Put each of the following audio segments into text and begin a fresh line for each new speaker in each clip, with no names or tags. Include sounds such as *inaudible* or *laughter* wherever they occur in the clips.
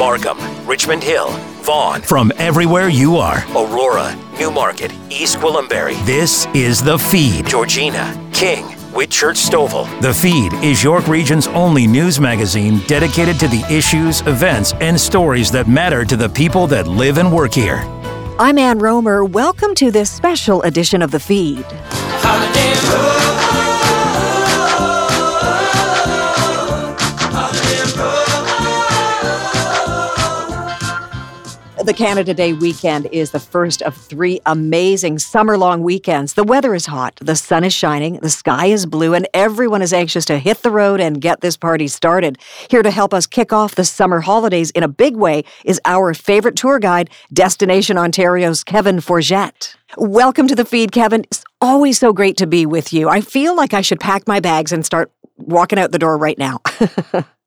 Markham, Richmond Hill, Vaughan,
From everywhere you are,
Aurora, Newmarket, East Gwillimbury,
this is The Feed.
Georgina, King, Whitchurch Stouffville.
The Feed is York Region's only news magazine dedicated to the issues, events, and stories that matter to the people that live and work here.
I'm Ann Rohmer. Welcome to this special edition of The Feed. The Canada Day weekend is the first of three amazing summer long weekends. The weather is hot, the sun is shining, the sky is blue, and everyone is anxious to hit the road and get this party started. Here to help us kick off the summer holidays in a big way is our favorite tour guide, Destination Ontario's Kevin Forget. Welcome to the feed, Kevin. It's always so great to be with you. I feel like I should pack my bags and start walking out the door right now. *laughs*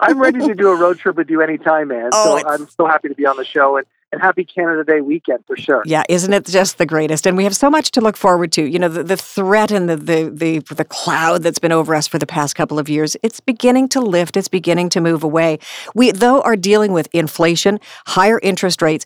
I'm ready to do a road trip with you anytime, man.
Oh,
so I'm so happy to be on the show and, and happy Canada Day weekend for sure.
Yeah, isn't it just the greatest? And we have so much to look forward to. You know, the, the threat and the, the the the cloud that's been over us for the past couple of years, it's beginning to lift, it's beginning to move away. We though are dealing with inflation, higher interest rates,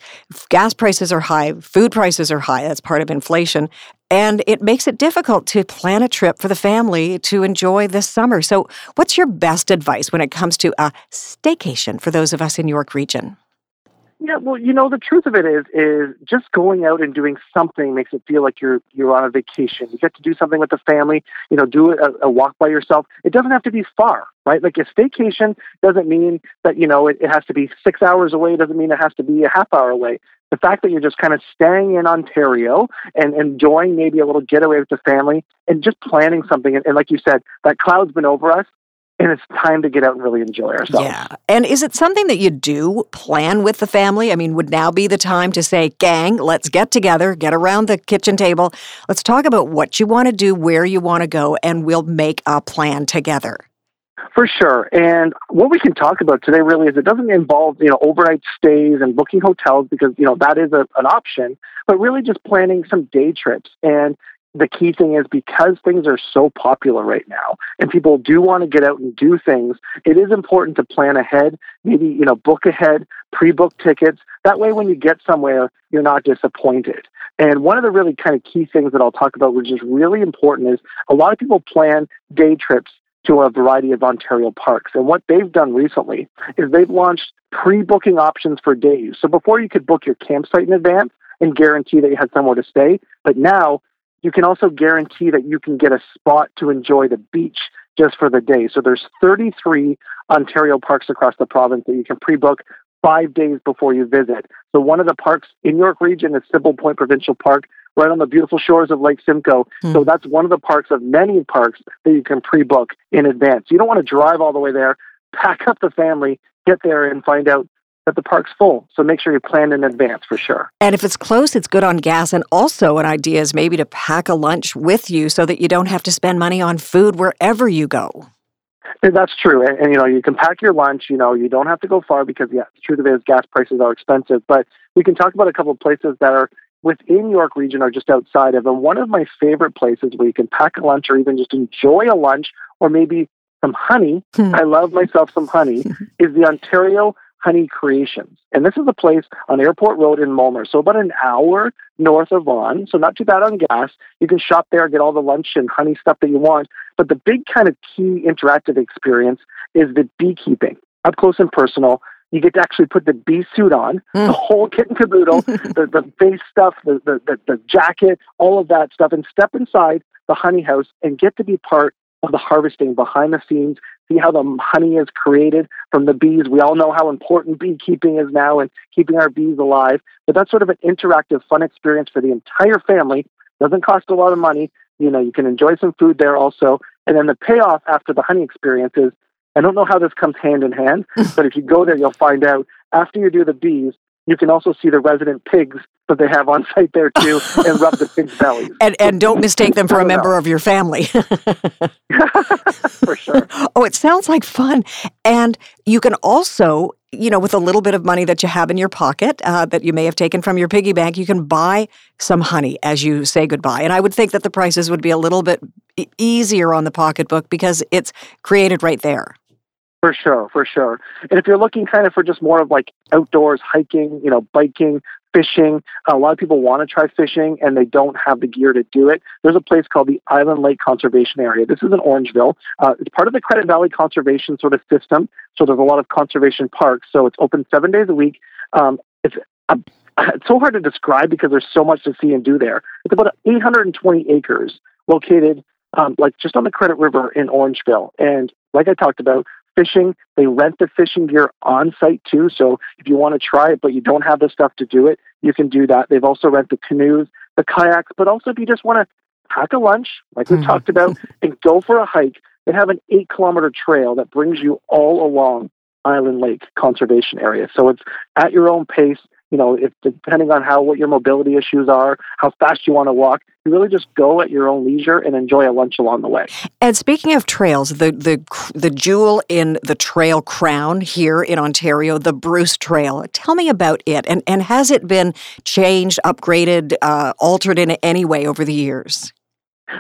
gas prices are high, food prices are high, that's part of inflation. And it makes it difficult to plan a trip for the family to enjoy this summer. So, what's your best advice when it comes to a staycation for those of us in York Region?
Yeah, well, you know, the truth of it is, is just going out and doing something makes it feel like you're you're on a vacation. You get to do something with the family. You know, do a, a walk by yourself. It doesn't have to be far, right? Like a staycation doesn't mean that you know it, it has to be six hours away. It doesn't mean it has to be a half hour away. The fact that you're just kind of staying in Ontario and enjoying maybe a little getaway with the family and just planning something. And, and like you said, that cloud's been over us, and it's time to get out and really enjoy ourselves.
Yeah. And is it something that you do plan with the family? I mean, would now be the time to say, gang, let's get together, get around the kitchen table. Let's talk about what you want to do, where you want to go, and we'll make a plan together.
For sure. And what we can talk about today really is it doesn't involve, you know, overnight stays and booking hotels because, you know, that is a, an option, but really just planning some day trips. And the key thing is because things are so popular right now and people do want to get out and do things, it is important to plan ahead, maybe, you know, book ahead, pre-book tickets. That way when you get somewhere, you're not disappointed. And one of the really kind of key things that I'll talk about, which is really important, is a lot of people plan day trips to a variety of Ontario parks. And what they've done recently is they've launched pre-booking options for days. So before you could book your campsite in advance and guarantee that you had somewhere to stay, but now you can also guarantee that you can get a spot to enjoy the beach just for the day. So there's 33 Ontario parks across the province that you can pre-book five days before you visit. So one of the parks in York Region is Sibbald Point Provincial Park, right on the beautiful shores of Lake Simcoe.
Hmm.
So that's one of the parks of many parks that you can pre-book in advance. You don't want to drive all the way there, pack up the family, get there and find out that the park's full. So make sure you plan in advance for sure.
And if it's close, it's good on gas. And also, an idea is maybe to pack a lunch with you so that you don't have to spend money on food wherever you go.
And That's true. And, and, you know, you can pack your lunch, you know, you don't have to go far because, yeah, the truth of it is gas prices are expensive. But we can talk about a couple of places that are within York Region or just outside of. And one of my favorite places where you can pack a lunch or even just enjoy a lunch or maybe some honey.
Hmm.
I love myself some honey, *laughs* is the Ontario Honey Creations. And this is a place on Airport Road in Mulmur. So about an hour north of Vaughan. So not too bad on gas. You can shop there, get all the lunch and honey stuff that you want. But the big kind of key interactive experience is the beekeeping, up close and personal. You get to actually put the bee suit on,
Mm.
the whole kit and caboodle, *laughs* the, the face stuff, the, the, the, the jacket, all of that stuff, and step inside the honey house and get to be part of the harvesting behind the scenes, see how the honey is created from the bees. We all know how important beekeeping is now and keeping our bees alive. But that's sort of an interactive, fun experience for the entire family. Doesn't cost a lot of money. You know, you can enjoy some food there also. And then the payoff after the honey experience is I don't know how this comes hand in hand, *laughs* but if you go there, you'll find out after you do the bees, you can also see the resident pigs that they have on site there too *laughs* and rub the pigs' bellies.
And, and don't mistake them for a
know.
member of your family. *laughs*
for sure.
oh, it sounds like fun. And you can also, you know, with a little bit of money that you have in your pocket uh, that you may have taken from your piggy bank, you can buy some honey as you say goodbye. And I would think that the prices would be a little bit easier on the pocketbook because it's created right there.
For sure, for sure. And if you're looking kind of for just more of like outdoors hiking, you know, biking, fishing, a lot of people want to try fishing and they don't have the gear to do it. There's a place called the Island Lake Conservation Area. This is in Orangeville. Uh, it's part of the Credit Valley Conservation sort of system. So there's a lot of conservation parks. So it's open seven days a week. Um, it's a, *sighs* it's so hard to describe because there's so much to see and do there. It's about 820 acres located um, like just on the Credit River in Orangeville. And like I talked about, fishing. They rent the fishing gear on site too. So if you want to try it, but you don't have the stuff to do it, you can do that. They've also rent the canoes, the kayaks, but also if you just want to pack a lunch, like we mm-hmm. talked about, *laughs* and go for a hike, they have an eight kilometer trail that brings you all along Island Lake Conservation Area. So it's at your own pace you know, if depending on how what your mobility issues are, how fast you want to walk, you really just go at your own leisure and enjoy a lunch along the way.
And speaking of trails, the the the jewel in the trail crown here in Ontario, the Bruce Trail. Tell me about it, and and has it been changed, upgraded, uh, altered in any way over the years?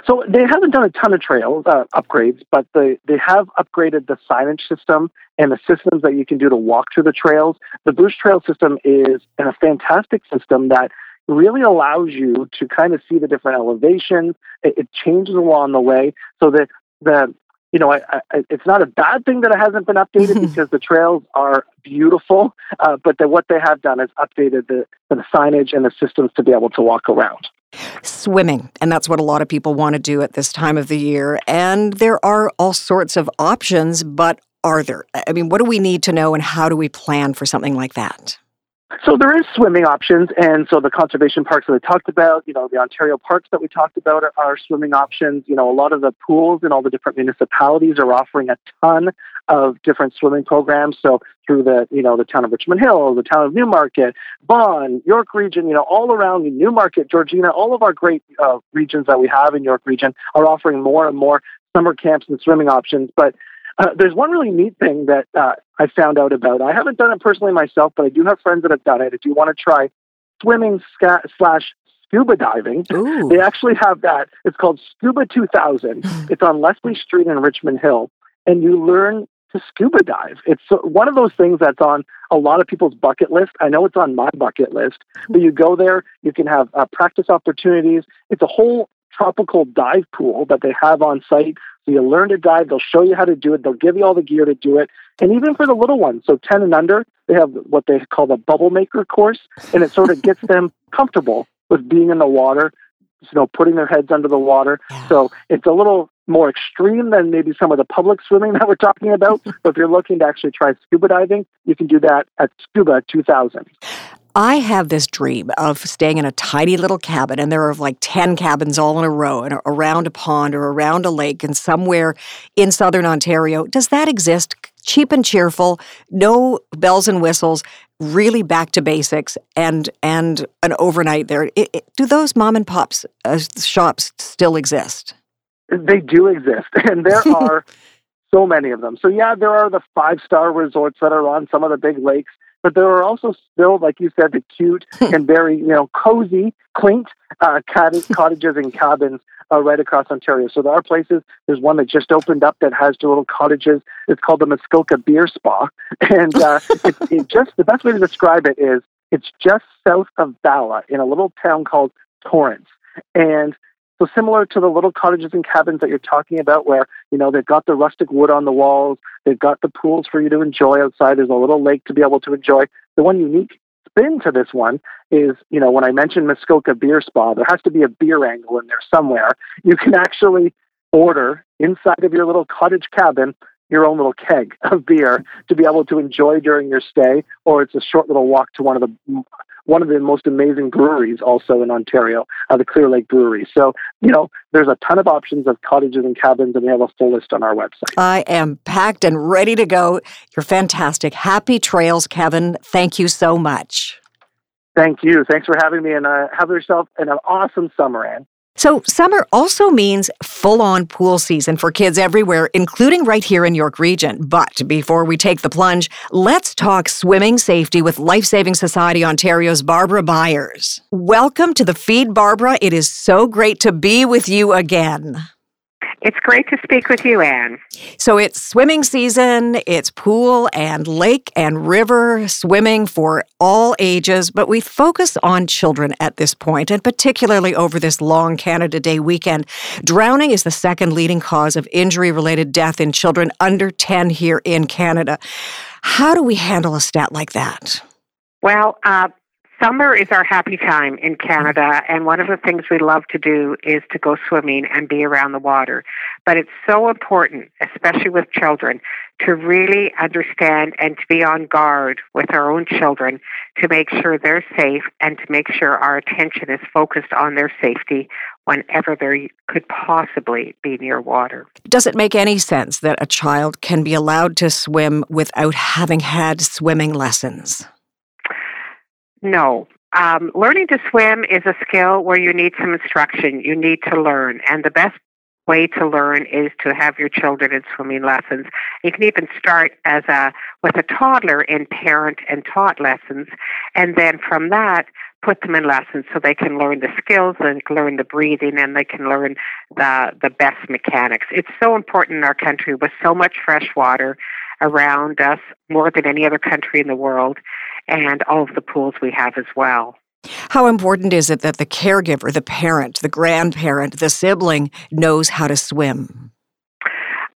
So they haven't done a ton of trails uh, upgrades, but they, they have upgraded the signage system and the systems that you can do to walk through the trails. The Bruce Trail system is a fantastic system that really allows you to kind of see the different elevations. It, it changes along the way, so that the you know, I, I, it's not a bad thing that it hasn't been updated *laughs* because the trails are beautiful. Uh, but the, what they have done is updated the, the signage and the systems to be able to walk around.
Swimming, and that's what a lot of people want to do at this time of the year. And there are all sorts of options, but are there? I mean, what do we need to know and how do we plan for something like that?
So there is swimming options, and so the conservation parks that we talked about, you know, the Ontario parks that we talked about are, are, swimming options. You know, a lot of the pools in all the different municipalities are offering a ton of different swimming programs. So through the, you know, the town of Richmond Hill, the town of Newmarket, Vaughan, York Region, you know, all around Newmarket, Georgina, all of our great uh, regions that we have in York Region are offering more and more summer camps and swimming options. But uh, there's one really neat thing that uh, I found out about. I haven't done it personally myself, but I do have friends that have done it. If you want to try swimming sca- slash scuba diving, Ooh. they actually have that. It's called Scuba 2000. *sighs* it's on Leslie Street in Richmond Hill, and you learn to scuba dive. It's one of those things that's on a lot of people's bucket list. I know it's on my bucket list, but you go there, you can have uh, practice opportunities. It's a whole tropical dive pool that they have on site so you learn to dive. They'll show you how to do it. They'll give you all the gear to do it. And even for the little ones, so 10 and under, they have what they call the bubble maker course. And it sort of gets them *laughs* comfortable with being in the water, you know, putting their heads under the water. So it's a little more extreme than maybe some of the public swimming *laughs* that we're talking about. *laughs* but if you're looking to actually try scuba diving, you can do that at Scuba 2000.
I have this dream of staying in a tiny little cabin, and there are like 10 cabins all in a row and around a pond or around a lake and somewhere in southern Ontario. Does that exist? Cheap and cheerful, no bells and whistles, really back to basics, and and an overnight there. It, it, do those mom and pops uh, shops still exist?
They do exist, *laughs* and there *laughs* are so many of them. So yeah, there are the five star resorts that are on some of the big lakes but there are also still, like you said, the cute *laughs* and very, you know, cozy, quaint uh, cottages and cabins uh, right across Ontario. So there are places. There's one that just opened up that has two little cottages. It's called the Muskoka Beer Spa, and uh, it's it just the best way to describe it is it's just south of Bala in a little town called Torrance, and so similar to the little cottages and cabins that you're talking about, where you know they've got the rustic wood on the walls, they've got the pools for you to enjoy outside. There's a little lake to be able to enjoy. The one unique spin to this one is, you know, when I mentioned Muskoka Beer Spa, there has to be a beer angle in there somewhere. You can actually order inside of your little cottage cabin your own little keg of beer to be able to enjoy during your stay, or it's a short little walk to one of the one of the most amazing breweries also in Ontario, uh, the Clear Lake Brewery. So, you know, there's a ton of options of cottages and cabins, and we have a full list on our website.
I am packed and ready to go. You're fantastic. Happy trails, Kevin. Thank you so much.
Thank you. Thanks for having me, and uh, have yourself an awesome summer, Anne.
So, summer also means full on pool season for kids everywhere, including right here in York Region. But before we take the plunge, let's talk swimming safety with Lifesaving Society Ontario's Barbara Byers. Welcome to the feed, Barbara. It is so great to be with you again.
It's great to speak with you, Anne.
So it's swimming season, it's pool and lake and river swimming for all ages, but we focus on children at this point, and particularly over this long Canada Day weekend. Drowning is the second leading cause of injury related death in children under 10 here in Canada. How do we handle a stat like that?
Well, uh, Summer is our happy time in Canada, and one of the things we love to do is to go swimming and be around the water. But it's so important, especially with children, to really understand and to be on guard with our own children to make sure they're safe and to make sure our attention is focused on their safety whenever they could possibly be near water.
Does it make any sense that a child can be allowed to swim without having had swimming lessons?
No. Um, learning to swim is a skill where you need some instruction. You need to learn. And the best way to learn is to have your children in swimming lessons. You can even start as a with a toddler in parent and taught lessons, and then from that put them in lessons so they can learn the skills, and learn the breathing, and they can learn the the best mechanics. It's so important in our country with so much fresh water around us, more than any other country in the world and all of the pools we have as well.
How important is it that the caregiver, the parent, the grandparent, the sibling knows how to swim?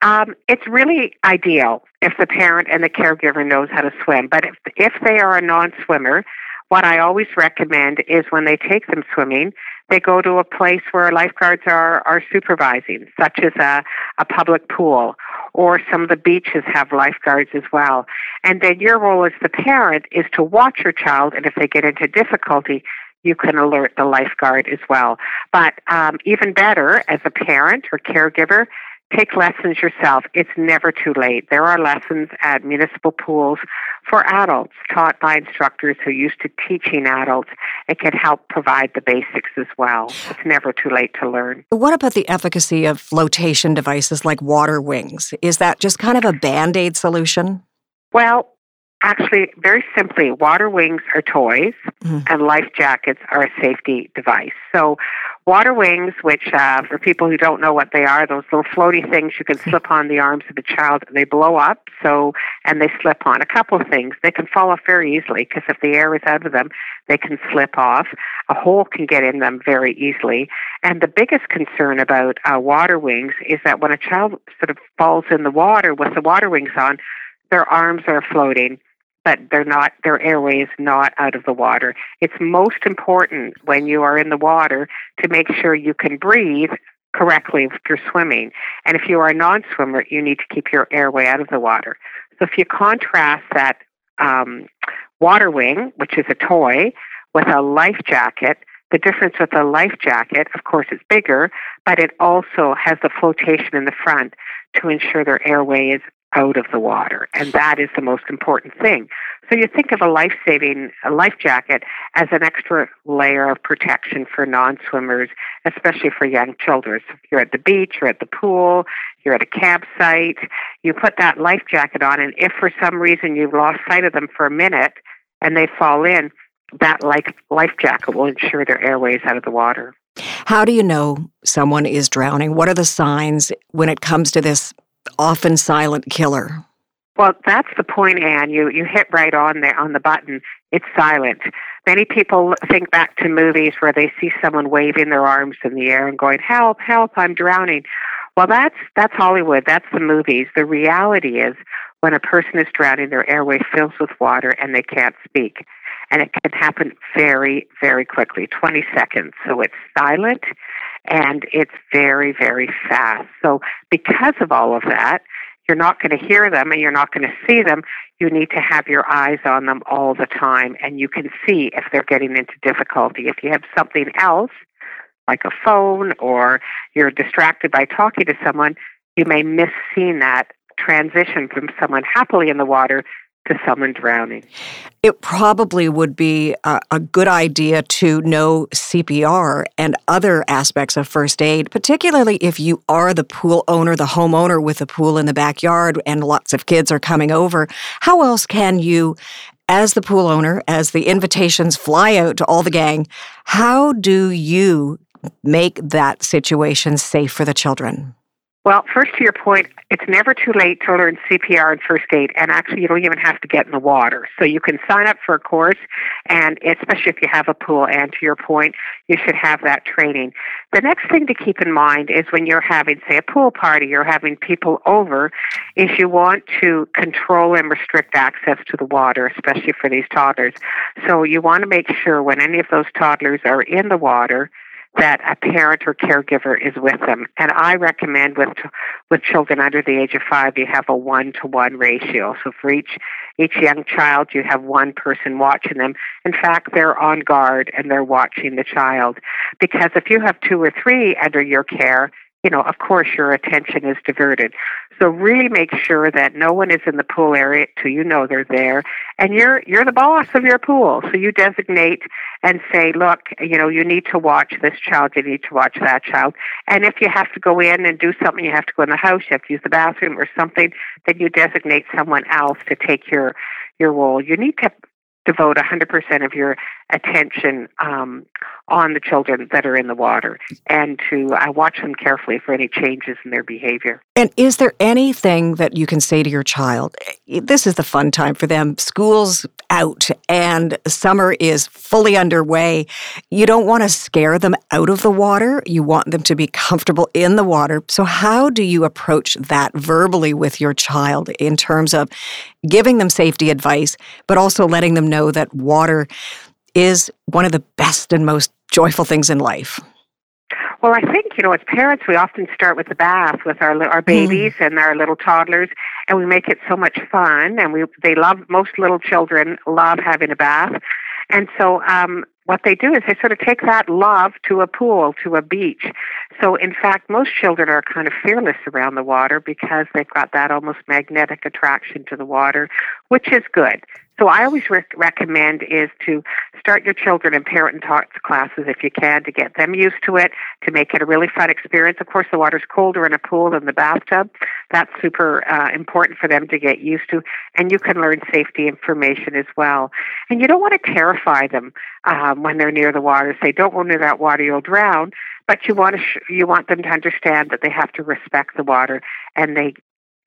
Um, it's really ideal if the parent and the caregiver knows how to swim. But if, if they are a non-swimmer, what I always recommend is when they take them swimming, they go to a place where lifeguards are, are supervising, such as a, a public pool or some of the beaches have lifeguards as well. And then your role as the parent is to watch your child, and if they get into difficulty, you can alert the lifeguard as well. But um, even better, as a parent or caregiver, take lessons yourself. It's never too late. There are lessons at municipal pools for adults taught by instructors who are used to teaching adults. It can help provide the basics as well. It's never too late to learn.
What about the efficacy of flotation devices like water wings? Is that just kind of a band aid solution?
Well, Actually, very simply, water wings are toys mm. and life jackets are a safety device. So, water wings, which uh, for people who don't know what they are, those little floaty things you can slip on the arms of a child. They blow up, so and they slip on. A couple of things. They can fall off very easily because if the air is out of them, they can slip off. A hole can get in them very easily. And the biggest concern about uh, water wings is that when a child sort of falls in the water with the water wings on, their arms are floating but they're not their airway is not out of the water. It's most important when you are in the water to make sure you can breathe correctly if you're swimming. And if you are a non-swimmer, you need to keep your airway out of the water. So if you contrast that um, water wing, which is a toy, with a life jacket, the difference with a life jacket, of course, is bigger, but it also has the flotation in the front to ensure their airway is out of the water. And that is the most important thing. So you think of a life saving a life jacket as an extra layer of protection for non swimmers, especially for young children. So if you're at the beach, you're at the pool, you're at a campsite, you put that life jacket on, and if for some reason you've lost sight of them for a minute and they fall in, that life, life jacket will ensure their airways out of the water.
How do you know someone is drowning? What are the signs when it comes to this often silent killer?
Well, that's the point, Anne. You you hit right on there on the button. It's silent. Many people think back to movies where they see someone waving their arms in the air and going, "Help! Help! I'm drowning." Well, that's that's Hollywood. That's the movies. The reality is, when a person is drowning, their airway fills with water and they can't speak, and it can happen very, very quickly, 20 seconds. So it's silent and it's very, very fast. So, because of all of that, you're not going to hear them and you're not going to see them. You need to have your eyes on them all the time, and you can see if they're getting into difficulty. If you have something else, like a phone, or you're distracted by talking to someone, you may miss seeing that transition from someone happily in the water to someone drowning.
It probably would be a, a, good idea to know CPR and other aspects of first aid, particularly if you are the pool owner, the homeowner with a pool in the backyard and lots of kids are coming over. How else can you, as the pool owner, as the invitations fly out to all the gang, how do you make that situation safe for the children?
Well, first to your point, it's never too late to learn CPR and first aid, and actually, you don't even have to get in the water. So you can sign up for a course, and especially if you have a pool. And to your point, you should have that training. The next thing to keep in mind is when you're having, say, a pool party, or having people over, is you want to control and restrict access to the water, especially for these toddlers. So you want to make sure when any of those toddlers are in the water that a parent or caregiver is with them. And I recommend with with children under the age of five, you have a one to one ratio. So for each each young child, you have one person watching them. In fact, they're on guard and they're watching the child. Because if you have two or three under your care, you know, of course, your attention is diverted. So really make sure that no one is in the pool area till you know they're there, and you're you're the boss of your pool. So you designate and say, look, you know, you need to watch this child, you need to watch that child, and if you have to go in and do something, you have to go in the house, you have to use the bathroom or something, then you designate someone else to take your your role. You need to devote 100% of your attention um, on the children that are in the water and to uh, watch them carefully for any changes in their behavior.
And is there anything that you can say to your child? This is the fun time for them. School's out and summer is fully underway. You don't want to scare them out of the water. You want them to be comfortable in the water. So, how do you approach that verbally with your child in terms of giving them safety advice, but also letting them know that water is one of the best and most joyful things in life?
Well, I think you know, as parents, we often start with the bath with our our babies mm. and our little toddlers, and we make it so much fun. And we they love most little children love having a bath, and so um, what they do is they sort of take that love to a pool, to a beach. So, in fact, most children are kind of fearless around the water because they've got that almost magnetic attraction to the water, which is good. So I always rec- recommend is to start your children in parent and talk classes if you can to get them used to it, to make it a really fun experience. Of course, the water's colder in a pool than the bathtub. That's super uh, important for them to get used to. And you can learn safety information as well. And you don't want to terrify them um, when they're near the water. Say, don't go near that water, you'll drown. But you want to sh- you want them to understand that they have to respect the water and they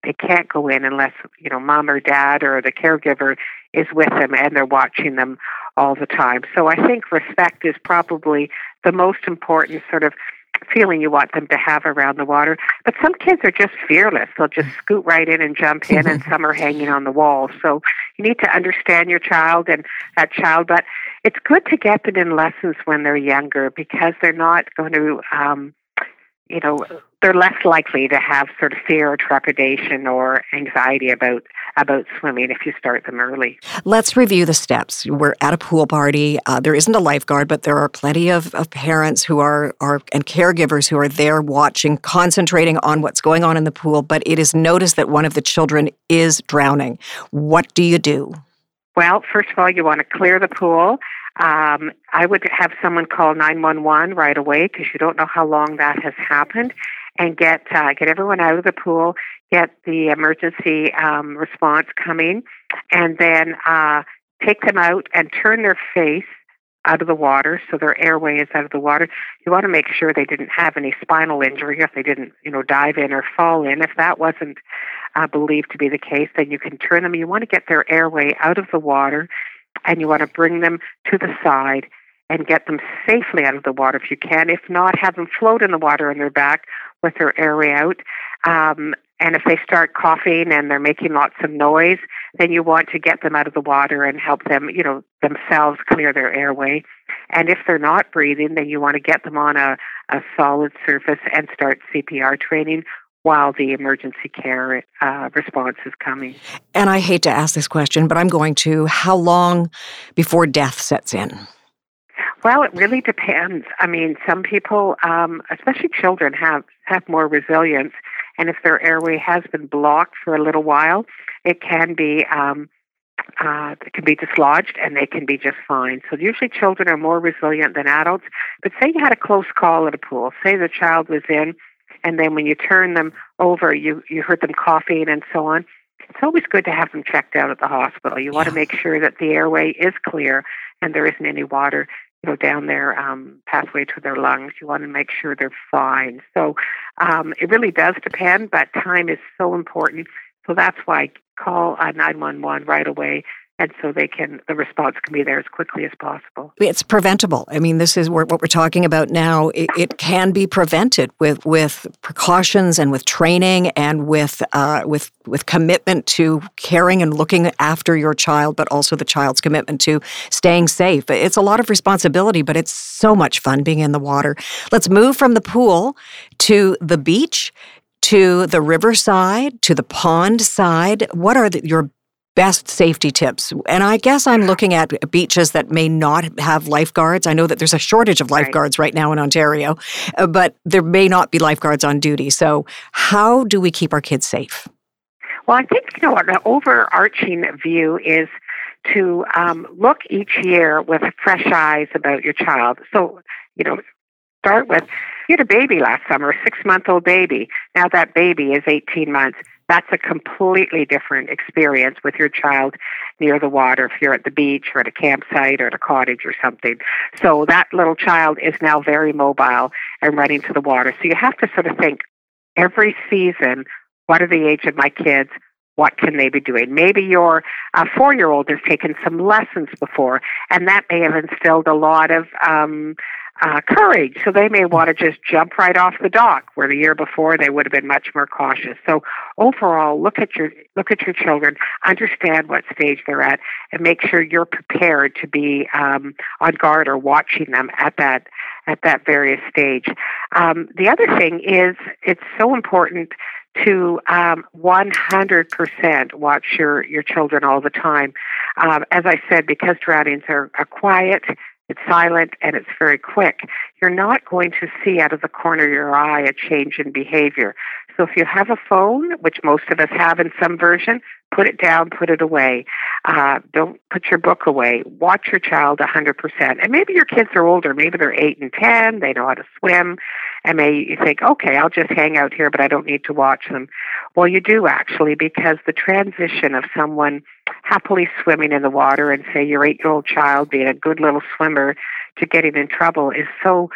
they can't go in unless you know mom or dad or the caregiver is with them and they're watching them all the time. So i think respect is probably the most important sort of feeling you want them to have around the water. But some kids are just fearless. They'll just scoot right in and jump in and some are hanging on the wall. So you need to understand your child and that child but it's good to get them in lessons when they're younger because they're not going to um you know they're less likely to have sort of fear or trepidation or anxiety about about swimming if you start them early.
Let's review the steps. We're at a pool party. Uh, there isn't a lifeguard, but there are plenty of, of parents who are, are and caregivers who are there watching, concentrating on what's going on in the pool. But it is noticed that one of the children is drowning. What do you do?
Well, first of all, you want to clear the pool. Um, I would have someone call 911 right away because you don't know how long that has happened, and get uh, get everyone out of the pool, get the emergency um, response coming, and then uh, take them out and turn their face out of the water so their airway is out of the water. You want to make sure they didn't have any spinal injury if they didn't, you know, dive in or fall in. If that wasn't uh, believed to be the case, then you can turn them. You want to get their airway out of the water and you want to bring them to the side and get them safely out of the water if you can. If not, have them float in the water on their back with their airway out. Um, and if they start coughing and they're making lots of noise, then you want to get them out of the water and help them, you know, themselves clear their airway. And if they're not breathing, then you want to get them on a, a solid surface and start CPR training while the emergency care uh, response is coming.
And I hate to ask this question, but I'm going to. How long before death sets in?
Well, it really depends. I mean, some people, um, especially children, have have more resilience, and if their airway has been blocked for a little while, it can be um, uh, it can be dislodged, and they can be just fine. So usually, children are more resilient than adults. But say you had a close call at a pool. Say the child was in and then when you turn them over, you you heard them coughing and so on. It's always good to have them checked out at the hospital. You want to make sure that the airway is clear and there isn't any water you know, down their um, pathway to their lungs. You want to make sure they're fine. So um, it really does depend, but time is so important. So that's why call uh, 911 right away and so they can the response can be there as quickly as possible.
It's preventable. I mean, this is what we're talking about now. It, it can be prevented with with precautions and with training and with uh, with with commitment to caring and looking after your child, but also the child's commitment to staying safe. It's a lot of responsibility, but it's so much fun being in the water. Let's move from the pool to the beach to the riverside, to the pond side. What are the, your best safety tips? And I guess I'm looking at beaches that may not have lifeguards. I know that there's a shortage of lifeguards right, right now in Ontario, uh, but there may not be lifeguards on duty. So, how do we keep our kids safe?
Well, I think you know the overarching view is to um, look each year with fresh eyes about your child. So, you know, start with you had a baby last summer, a six month old baby. Now that baby is 18 months that's a completely different experience with your child near the water if you're at the beach or at a campsite or at a cottage or something. So that little child is now very mobile and running to the water. So you have to sort of think every season, what are the age of my kids? What can they be doing? Maybe your uh, four year old has taken some lessons before, and that may have instilled a lot of um, uh, courage. So they may want to just jump right off the dock, where the year before they would have been much more cautious. So overall, look at your look at your children, understand what stage they're at, and make sure you're prepared to be um, on guard or watching them at that at that various stage. Um, the other thing is it's so important to um, 100% watch your, your children all the time. Um, as I said, because drownings are, are quiet, it's silent and it's very quick. You're not going to see out of the corner of your eye a change in behavior. So if you have a phone, which most of us have in some version, put it down, put it away. Uh, don't put your book away. Watch your child 100%. And maybe your kids are older. Maybe they're 8 and 10. They know how to swim. And maybe you think, okay, I'll just hang out here, but I don't need to watch them. Well, you do actually, because the transition of someone happily swimming in the water and say your eight year old child being a good little swimmer to getting in trouble is so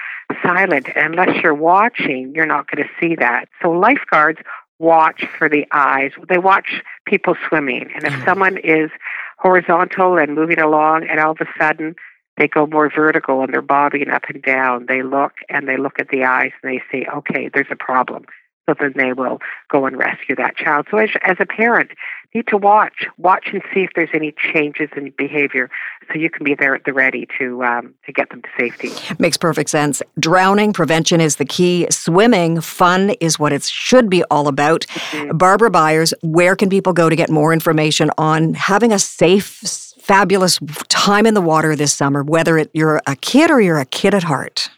silent. Unless you're watching, you're not going to see that. So lifeguards watch for the eyes. They watch people swimming. And if mm. someone is horizontal and moving along and all of a sudden they go more vertical and they're bobbing up and down, they look and they look at the eyes and they say, okay, there's a problem. So then they will go and rescue that child. So as, as a parent, need to watch, watch and see if there's any changes in behavior, so you can be there at the ready to um, to get them to safety.
Makes perfect sense. Drowning prevention is the key. Swimming fun is what it should be all about. Mm-hmm. Barbara Byers, where can people go to get more information on having a safe? Fabulous time in the water this summer, whether it, you're a kid or you're a kid at heart.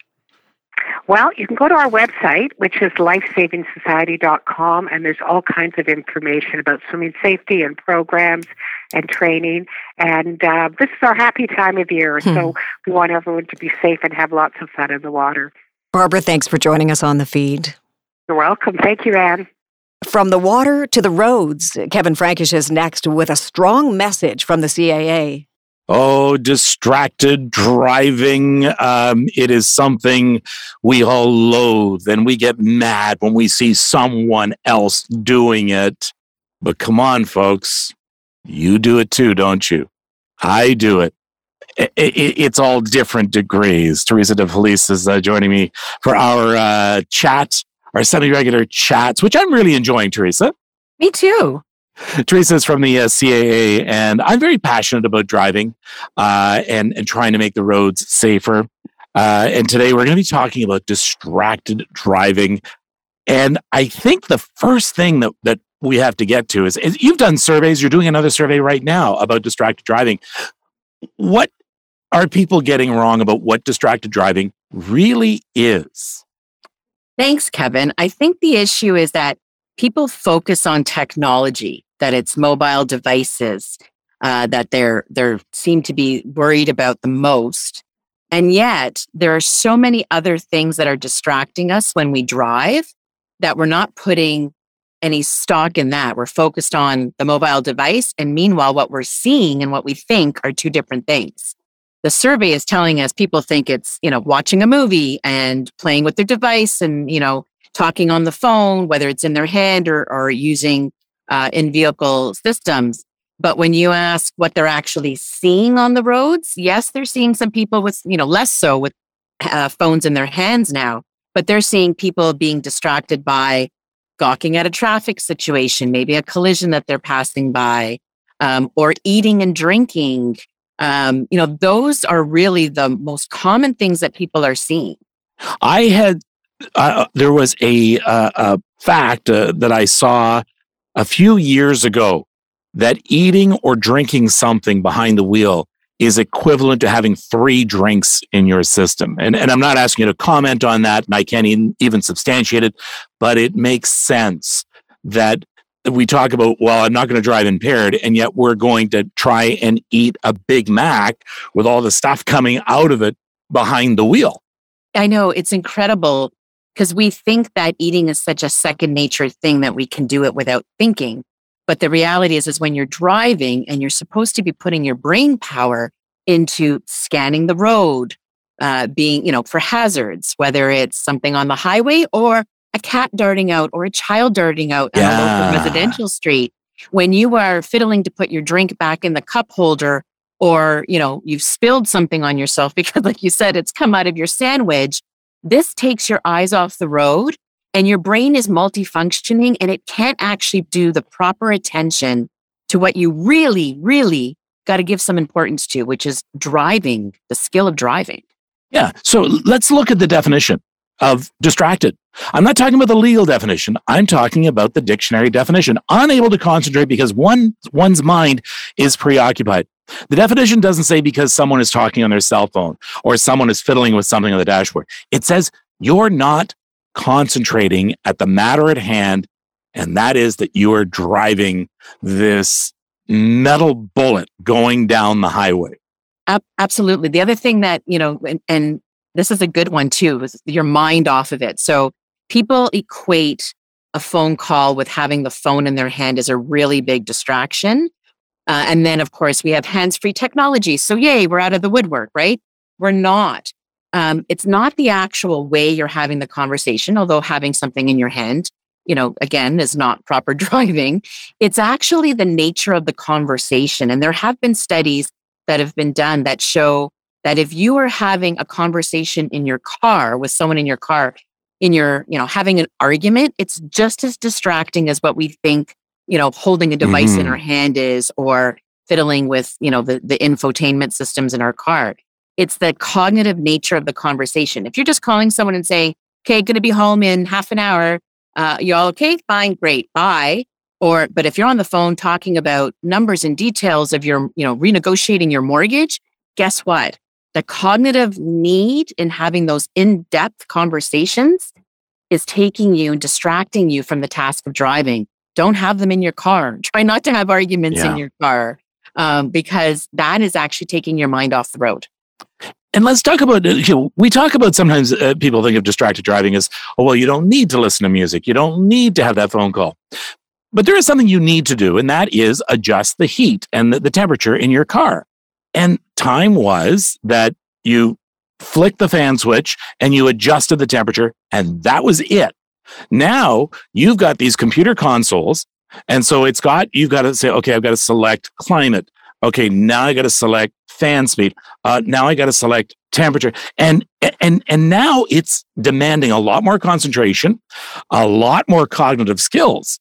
Well, you can go to our website, which is lifesavingsociety.com, and there's all kinds of information about swimming safety and programs and training. And uh, this is our happy time of year, hmm. so we want everyone to be safe and have lots of fun in the water.
Barbara, thanks for joining us on the feed.
You're welcome. Thank you, Anne.
From the water to the roads, Kevin Frankish is next with a strong message from the CAA.
Oh, distracted driving. Um, it is something we all loathe and we get mad when we see someone else doing it. But come on, folks. You do it too, don't you? I do it. it, it it's all different degrees. Teresa Di Felice is uh, joining me for our uh, chat, our semi regular chats, which I'm really enjoying, Teresa.
Me too.
Teresa is from the uh, CAA, and I'm very passionate about driving uh, and and trying to make the roads safer. Uh, and today we're going to be talking about distracted driving. And I think the first thing that that we have to get to is, is you've done surveys. You're doing another survey right now about distracted driving. What are people getting wrong about what distracted driving really is?
Thanks, Kevin. I think the issue is that people focus on technology that it's mobile devices uh, that they're they're seem to be worried about the most. And yet, there are so many other things that are distracting us when we drive that we're not putting any stock in that. We're focused on the mobile device. And meanwhile, what we're seeing and what we think are two different things. the survey is telling us people think it's, you know, watching a movie and playing with their device and, you know, talking on the phone, whether it's in their head or, or using uh, in vehicle systems. But when you ask what they're actually seeing on the roads, yes, they're seeing some people with, you know, less so with uh, phones in their hands now, but they're seeing people being distracted by gawking at a traffic situation, maybe a collision that they're passing by, um, or eating and drinking. Um, you know, those are really the most common things that people are seeing.
I had, uh, there was a, uh, a fact uh, that I saw a few years ago that eating or drinking something behind the wheel is equivalent to having three drinks in your system. And, and I'm not asking you to comment on that, and I can't even, even substantiate it, but it makes sense that we talk about, well, I'm not going to drive impaired, and yet we're going to try and eat a Big Mac with all the stuff coming out of it behind the wheel.
I know it's incredible because we think that eating is such a second nature thing that we can do it without thinking. But the reality is, is when you're driving and you're supposed to be putting your brain power into scanning the road, uh, being, you know, for hazards, whether it's something on the highway or a cat darting out or a child darting out yeah. on a local residential street. When you are fiddling to put your drink back in the cup holder or, you know, you've spilled something on yourself *laughs* because, like you said, it's come out of your sandwich, this takes your eyes off the road and your brain is multifunctioning and it can't actually do the proper attention to what you really, really got to give some importance to, which is driving, the skill of driving.
Yeah. So let's look at the definition of distracted. I'm not talking about the legal definition. I'm talking about the dictionary definition. Unable to concentrate because one one's mind is preoccupied. The definition doesn't say because someone is talking on their cell phone or someone is fiddling with something on the dashboard. It says you're not concentrating at the matter at hand, and that is that you are driving this metal bullet going down the highway.
Absolutely. The other thing that, you know, and, and this is a good one too, is your mind off of it. So people equate a phone call with having the phone in their hand as a really big distraction. Uh, and then, of course, we have hands free technology. So, yay, we're out of the woodwork, right? We're not. Um, it's not the actual way you're having the conversation, although having something in your hand, you know, again, is not *laughs* proper driving. It's actually the nature of the conversation. And there have been studies that have been done that show that if you are having a conversation in your car with someone in your car, in your, you know, having an argument, it's just as distracting as what we think, you know, holding a device mm-hmm. in our hand is or fiddling with, you know, the, the infotainment systems in our car. It's the cognitive nature of the conversation. If you're just calling someone and saying, okay, going to be home in half an hour, uh, you all okay? Fine, great, bye. Or, but if you're on the phone talking about numbers and details of your, you know, renegotiating your mortgage, guess what? The cognitive need in having those in depth conversations is taking you and distracting you from the task of driving. Don't have them in your car. *laughs* Try not to have arguments yeah. in your car um, because that is actually taking your mind off the road.
And let's talk about, uh, you know, we talk about sometimes uh, people think of distracted driving as, oh, well, you don't need to listen to music. You don't need to have that phone call. But there is something you need to do, and that is adjust the heat and the, the temperature in your car. And time was that you flicked the fan switch and you adjusted the temperature, and that was it. Now you've got these computer consoles. And so it's got, you've got to say, okay, I've got to select climate. Okay, now I got to select fan speed. Uh, now I got to select temperature, and and and now it's demanding a lot more concentration, a lot more cognitive skills,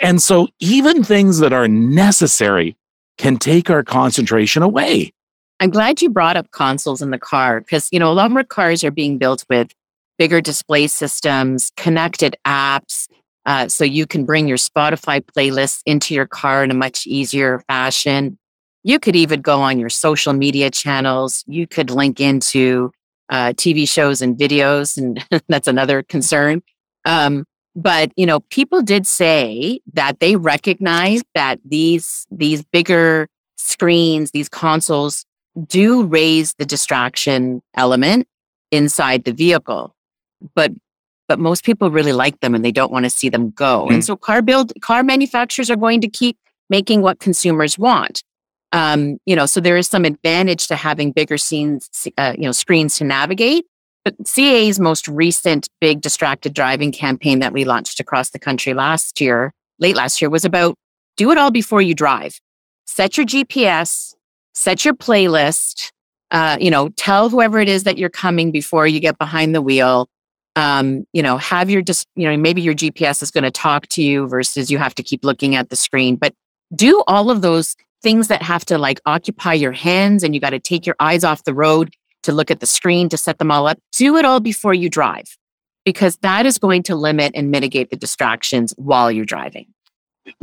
and so even things that are necessary can take our concentration away.
I'm glad you brought up consoles in the car because you know a lot more cars are being built with bigger display systems, connected apps. Uh, so you can bring your Spotify playlists into your car in a much easier fashion. You could even go on your social media channels. You could link into uh, TV shows and videos, and *laughs* that's another concern. Um, but you know, people did say that they recognize that these these bigger screens, these consoles, do raise the distraction element inside the vehicle. But but most people really like them and they don't want to see them go. Mm-hmm. And so car build car manufacturers are going to keep making what consumers want. Um, you know, so there is some advantage to having bigger scenes, uh, you know, screens to navigate. But CAA's most recent big distracted driving campaign that we launched across the country last year, late last year, was about do it all before you drive. Set your GPS, set your playlist, uh, you know, tell whoever it is that you're coming before you get behind the wheel. Um, you know, have your just, you know, maybe your GPS is going to talk to you versus you have to keep looking at the screen. But do all of those things that have to like occupy your hands and you got to take your eyes off the road to look at the screen to set them all up. Do it all before you drive because that is going to limit and mitigate the distractions while you're driving.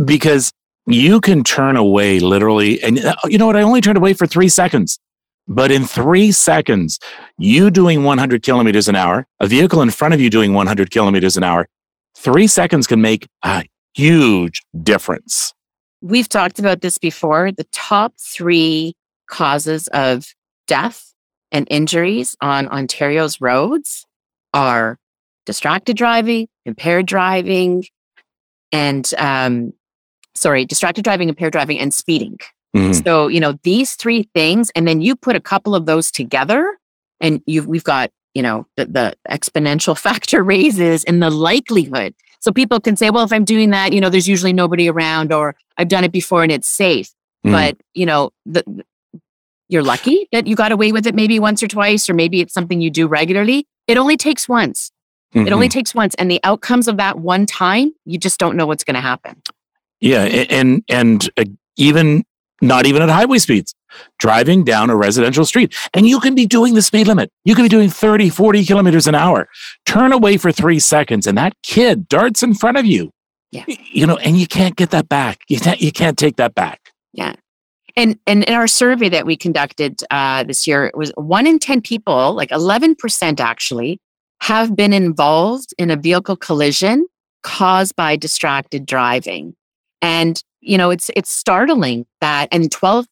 Because you can turn away literally, and uh, you know what? I only turned away for three seconds. But in three seconds, you doing 100 kilometers an hour, a vehicle in front of you doing 100 kilometers an hour, three seconds can make a huge difference.
We've talked about this before. The top three causes of death and injuries on Ontario's roads are distracted driving, impaired driving, and um, sorry, distracted driving, impaired driving, and speeding. Mm-hmm. So, you know, these three things, and then you put a couple of those together, and you've we've got, you know, the, the exponential *laughs* factor raises in the likelihood. So people can say, well, if I'm doing that, you know, there's usually nobody around, or I've done it before and it's safe. Mm-hmm. But, you know, the, you're lucky that you got away with it maybe once or twice, or maybe it's something you do regularly. It only takes once. Mm-hmm. It only mm-hmm. takes once. And the outcomes of that one time, you just don't know what's going to happen.
Yeah. And, and uh, even not even at highway speeds, driving down a residential street. And you can be doing the speed limit. You can be doing 30, 40 kilometers an hour. Turn away for three seconds and that kid darts in front of you. Yeah. You know, and you can't get that back. You can't, you can't take that back.
Yeah. And, and in our survey that we conducted uh, this year, it was one in 10 people, like 11% actually, have been involved in a vehicle collision caused by distracted driving. And you know, it's it's startling that and 12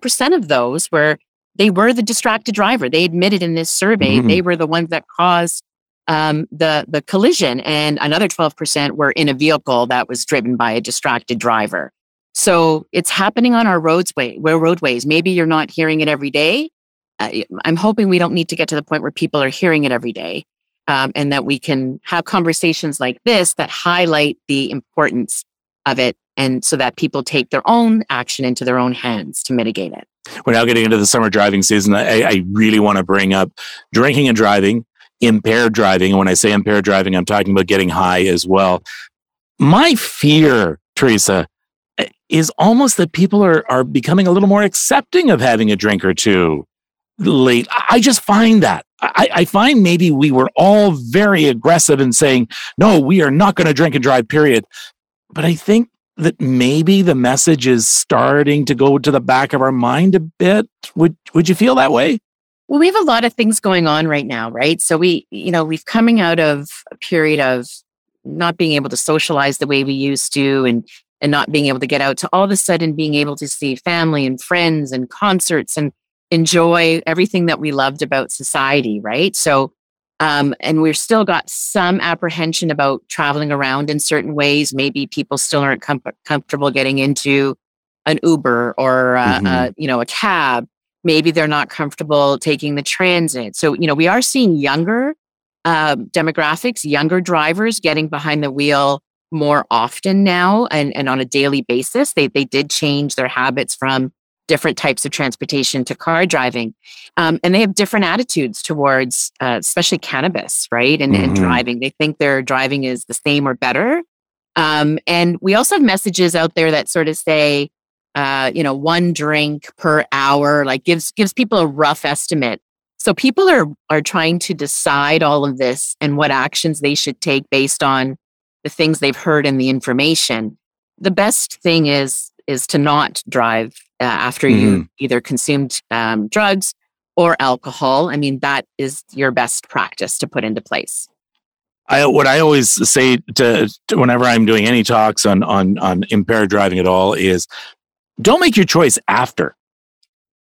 percent of those were they were the distracted driver. They admitted in this survey mm-hmm. they were the ones that caused um, the the collision, and another twelve percent were in a vehicle that was driven by a distracted driver. So it's happening on our roadway, where roadways. Maybe you're not hearing it every day. Uh, I'm hoping we don't need to get to the point where people are hearing it every day, um, and that we can have conversations like this that highlight the importance of it and so that people take their own action into their own hands to mitigate it.
We're now getting into the summer driving season. I, I really want to bring up drinking and driving, impaired driving. And when I say impaired driving, I'm talking about getting high as well. My fear, Teresa, eh, is almost that people are, are becoming a little more accepting of having a drink or two late. I just find that. I, I, find maybe we were all very aggressive in saying, no, we are not going to drink and drive, period. But I think that maybe the message is starting to go to the back of our mind a bit. Would would you feel that way?
Well, we have a lot of things going on right now, right? So we, you know, we've coming out of a period of not being able to socialize the way we used to and and not being able to get out to all of a sudden being able to see family and friends and concerts and enjoy everything that we loved about society, right? So um, and we've still got some apprehension about traveling around in certain ways. Maybe people still aren't com- comfortable getting into an Uber or uh, mm-hmm. uh, you know a cab. Maybe they're not comfortable taking the transit. So you know we are seeing younger uh, demographics, younger drivers getting behind the wheel more often now and, and on a daily basis. They they did change their habits from different types of transportation to car driving. Um, and they have different attitudes towards, uh, especially cannabis, right? And, mm-hmm. and, driving. They think their driving is the same or better. Um, and we also have messages out there that sort of say, uh, you know, one drink per hour, like gives gives people a rough estimate. So people are are trying to decide all of this and what actions they should take based on the things they've heard and the information. The best thing is is to not drive uh, after mm-hmm. you either consumed um, drugs or alcohol. I mean, that is your best practice to put into place.
I, what I always say to, to, whenever I'm doing any talks on, on, on impaired driving at all is don't make your choice after.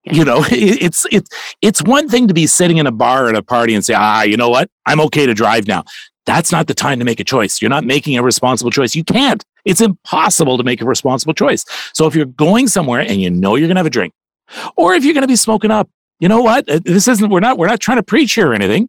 You know, *laughs* it's, it's, it's one thing to be sitting in a bar at a party and say, ah, you know what? I'm okay to drive now. That's not the time to make a choice. You're not making a responsible choice. You can't. It's impossible to make a responsible choice. So if you're going somewhere and you know you're going to have a drink, Or if you're going to be smoking up, you know what? Uh, this isn't, we're not, we're not trying to preach here or anything,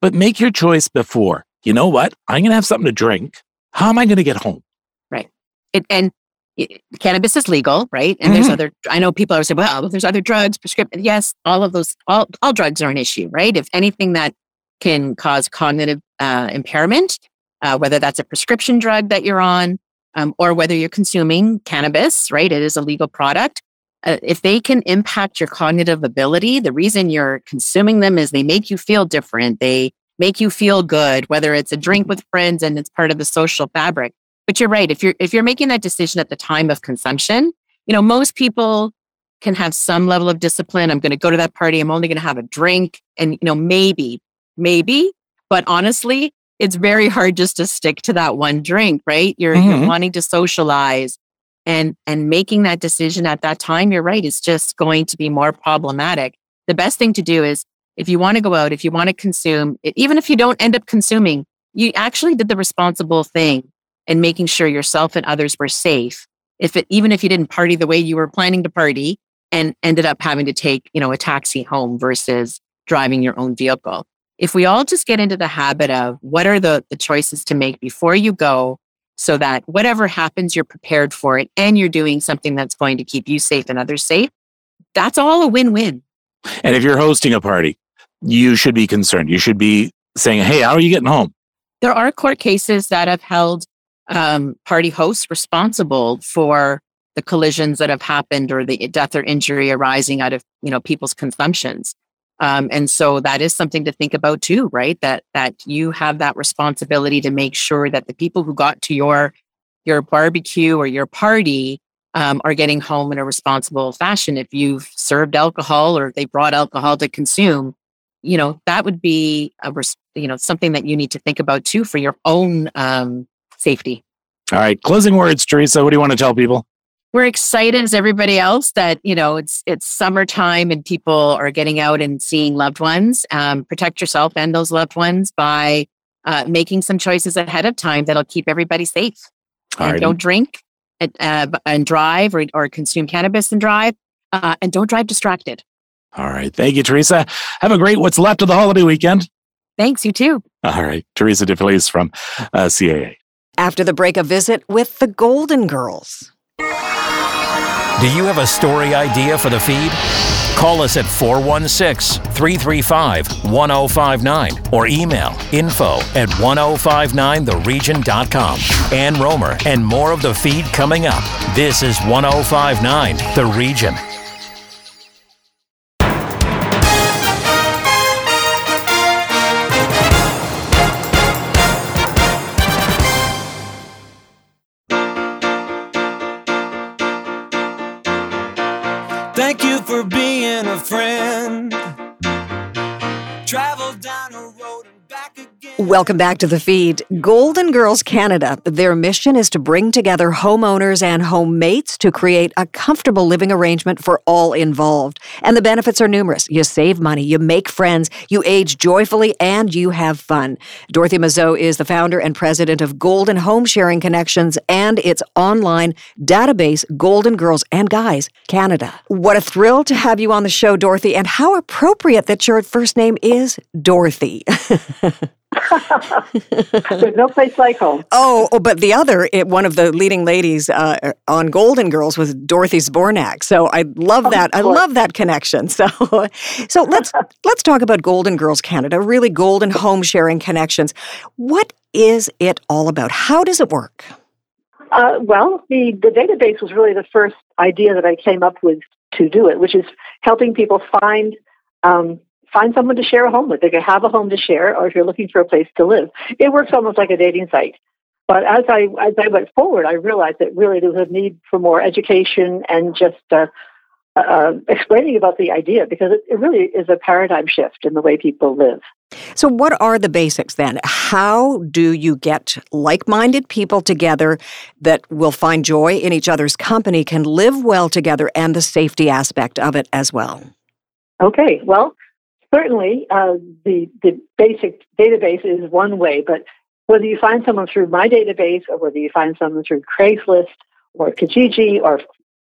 but make your choice before. You know what? I'm going to have something to drink. How am I going to get home?
Right. It, and it, cannabis is legal, right? And mm-hmm. there's other, I know people are saying, well, there's other drugs, prescription. Yes, all of those, all, all drugs are an issue, right? If anything that can cause cognitive uh, impairment, uh, whether that's a prescription drug that you're on um, or whether you're consuming cannabis, right? It is a legal product. Uh, if they can impact your cognitive ability, the reason you're consuming them is they make you feel different. They make you feel good, whether it's a drink with friends and it's part of the social fabric. But you're right. If you're if you're making that decision at the time of consumption, you know, most people can have some level of discipline. I'm going to go to that party. I'm only going to have a drink. And, you know, maybe, maybe, but honestly, it's very hard just to stick to that one drink, right? You're, mm-hmm. you're wanting to socialize and and making that decision at that time you're right it's just going to be more problematic the best thing to do is if you want to go out if you want to consume even if you don't end up consuming you actually did the responsible thing in making sure yourself and others were safe if it even if you didn't party the way you were planning to party and ended up having to take you know a taxi home versus driving your own vehicle if we all just get into the habit of what are the, the choices to make before you go so that whatever happens, you're prepared for it and you're doing something that's going to keep you safe and others safe, that's all a win win.
And if you're hosting a party, you should be concerned. You should be saying, hey, how are you getting home?
There are court cases that have held um, party hosts responsible for the collisions that have happened or the death or injury arising out of you know people's consumptions um, and so that is something to think about too, right? That that you have that responsibility to make sure that the people who got to your your barbecue or your party um, are getting home in a responsible fashion. If you've served alcohol or they brought alcohol to consume, you know that would be a you know something that you need to think about too for your own um, safety.
All right, closing words, Teresa. What do you want to tell people?
We're excited as everybody else that you know it's it's summertime and people are getting out and seeing loved ones. Um, protect yourself and those loved ones by uh, making some choices ahead of time that'll keep everybody safe. And don't drink and, uh, and drive or, or consume cannabis and drive, uh, and don't drive distracted.
All right, thank you, Teresa. Have a great what's left of the holiday weekend.
Thanks, you too.
All right, Teresa Di Felice from uh, CAA.
After the break, a visit with the Golden Girls.
Do you have a story idea for the feed? Call us at 416 335 1059 or email info at 1059theregion.com. Ann Rohmer and more of the feed coming up. This is 1059 The Region. been friend.
Welcome back to the feed. Golden Girls Canada. Their mission is to bring together homeowners and homemates to create a comfortable living arrangement for all involved. And the benefits are numerous. You save money, you make friends, you age joyfully, and you have fun. Dorothy Mazeau is the founder and president of Golden Home Sharing Connections and its online database, Golden Girls and Guys Canada. What a thrill to have you on the show, Dorothy, and how appropriate that your first name is Dorothy. *laughs*
There's no place like home.
Oh, oh but the other, it, one of the leading ladies uh, on Golden Girls was Dorothy Zbornak. So I love that. I love that connection. *laughs* So, so let's let's talk about Golden Girls Canada. Really, golden home sharing connections. What is it all about? How does it work?
Uh, well, the the database was really the first idea that I came up with to do it, which is helping people find um, find someone to share a home with. They can have a home to share, or if you're looking for a place to live, it works almost like a dating site. But as I as I went forward, I realized that really there was a need for more education and just uh, uh, explaining about the idea because it, it really is a paradigm shift in the way people live.
So, what are the basics then? How do you get like minded people together that will find joy in each other's company, can live well together, and the safety aspect of it as well?
Okay, well, certainly uh, the the basic database is one way, but whether you find someone through my database or whether you find someone through Craigslist or Kijiji or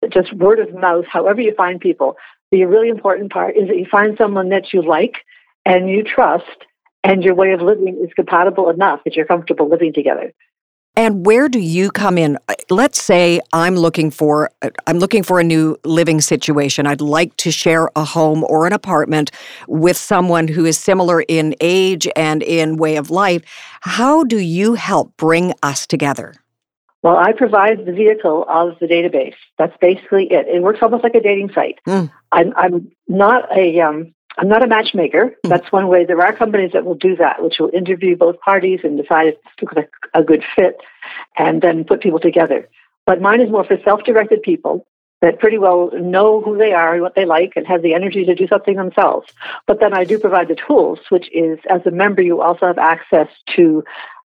just word of mouth, however you find people. The really important part is that you find someone that you like and you trust, and your way of living is compatible enough that you're comfortable living together.
And where do you come in? Let's say I'm looking for I'm looking for a new living situation. I'd like to share a home or an apartment with someone who is similar in age and in way of life. How do you help bring us together?
Well, I provide the vehicle of the database. That's basically it. It works almost like a dating site. Mm. I'm, I'm not a um, I'm not a matchmaker. Mm. That's one way. There are companies that will do that, which will interview both parties and decide if it's a good fit, and then put people together. But mine is more for self-directed people that pretty well know who they are and what they like and have the energy to do something themselves. But then I do provide the tools, which is as a member, you also have access to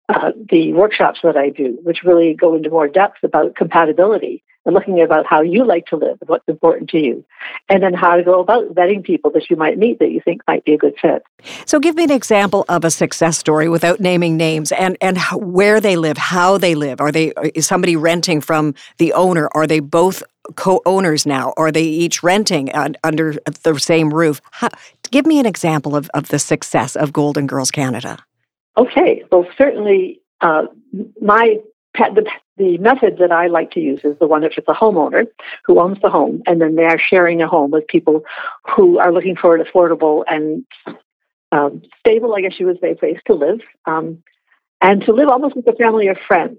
uh, the workshops that I do, which really go into more depth about compatibility and looking about how you like to live and what's important to you, and then how to go about vetting people that you might meet that you think might be a good fit.
So, give me an example of a success story without naming names, and and where they live, how they live. Are they is somebody renting from the owner? Are they both co-owners now? Are they each renting under the same roof? How, give me an example of, of the success of Golden Girls Canada.
Okay, well, certainly uh, my the, the method that I like to use is the one if it's a homeowner who owns the home, and then they are sharing a home with people who are looking for an affordable and um, stable, I guess you would say, place to live, um, and to live almost with a family or friends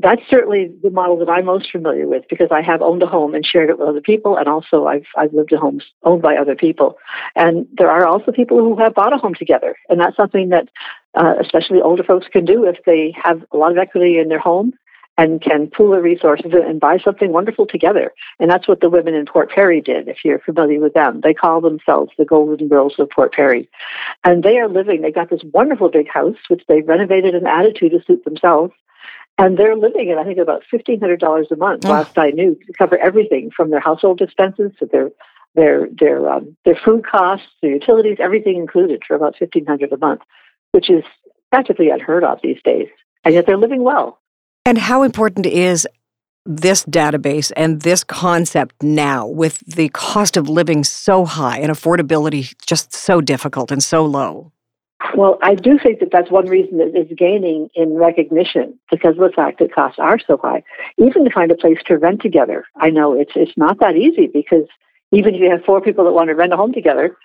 that's certainly the model that I'm most familiar with because I have owned a home and shared it with other people, and also I've I've lived in homes owned by other people. And there are also people who have bought a home together, and that's something that uh, especially older folks can do if they have a lot of equity in their home and can pool their resources and buy something wonderful together. And that's what the women in Port Perry did, if you're familiar with them. They call themselves the Golden Girls of Port Perry. And they are living, they got this wonderful big house, which they renovated and added to to suit themselves and they're living at I think about fifteen hundred dollars a month. Oh. Last I knew, to cover everything from their household expenses to their their their um, their food costs, their utilities, everything included for about fifteen hundred a month, which is practically unheard of these days. And yet they're living well.
And how important is this database and this concept now with the cost of living so high and affordability just so difficult and so low?
Well, I do think that that's one reason that it's gaining in recognition because of the fact that costs are so high. Even to find a place to rent together, I know it's it's not that easy because even if you have four people that want to rent a home together,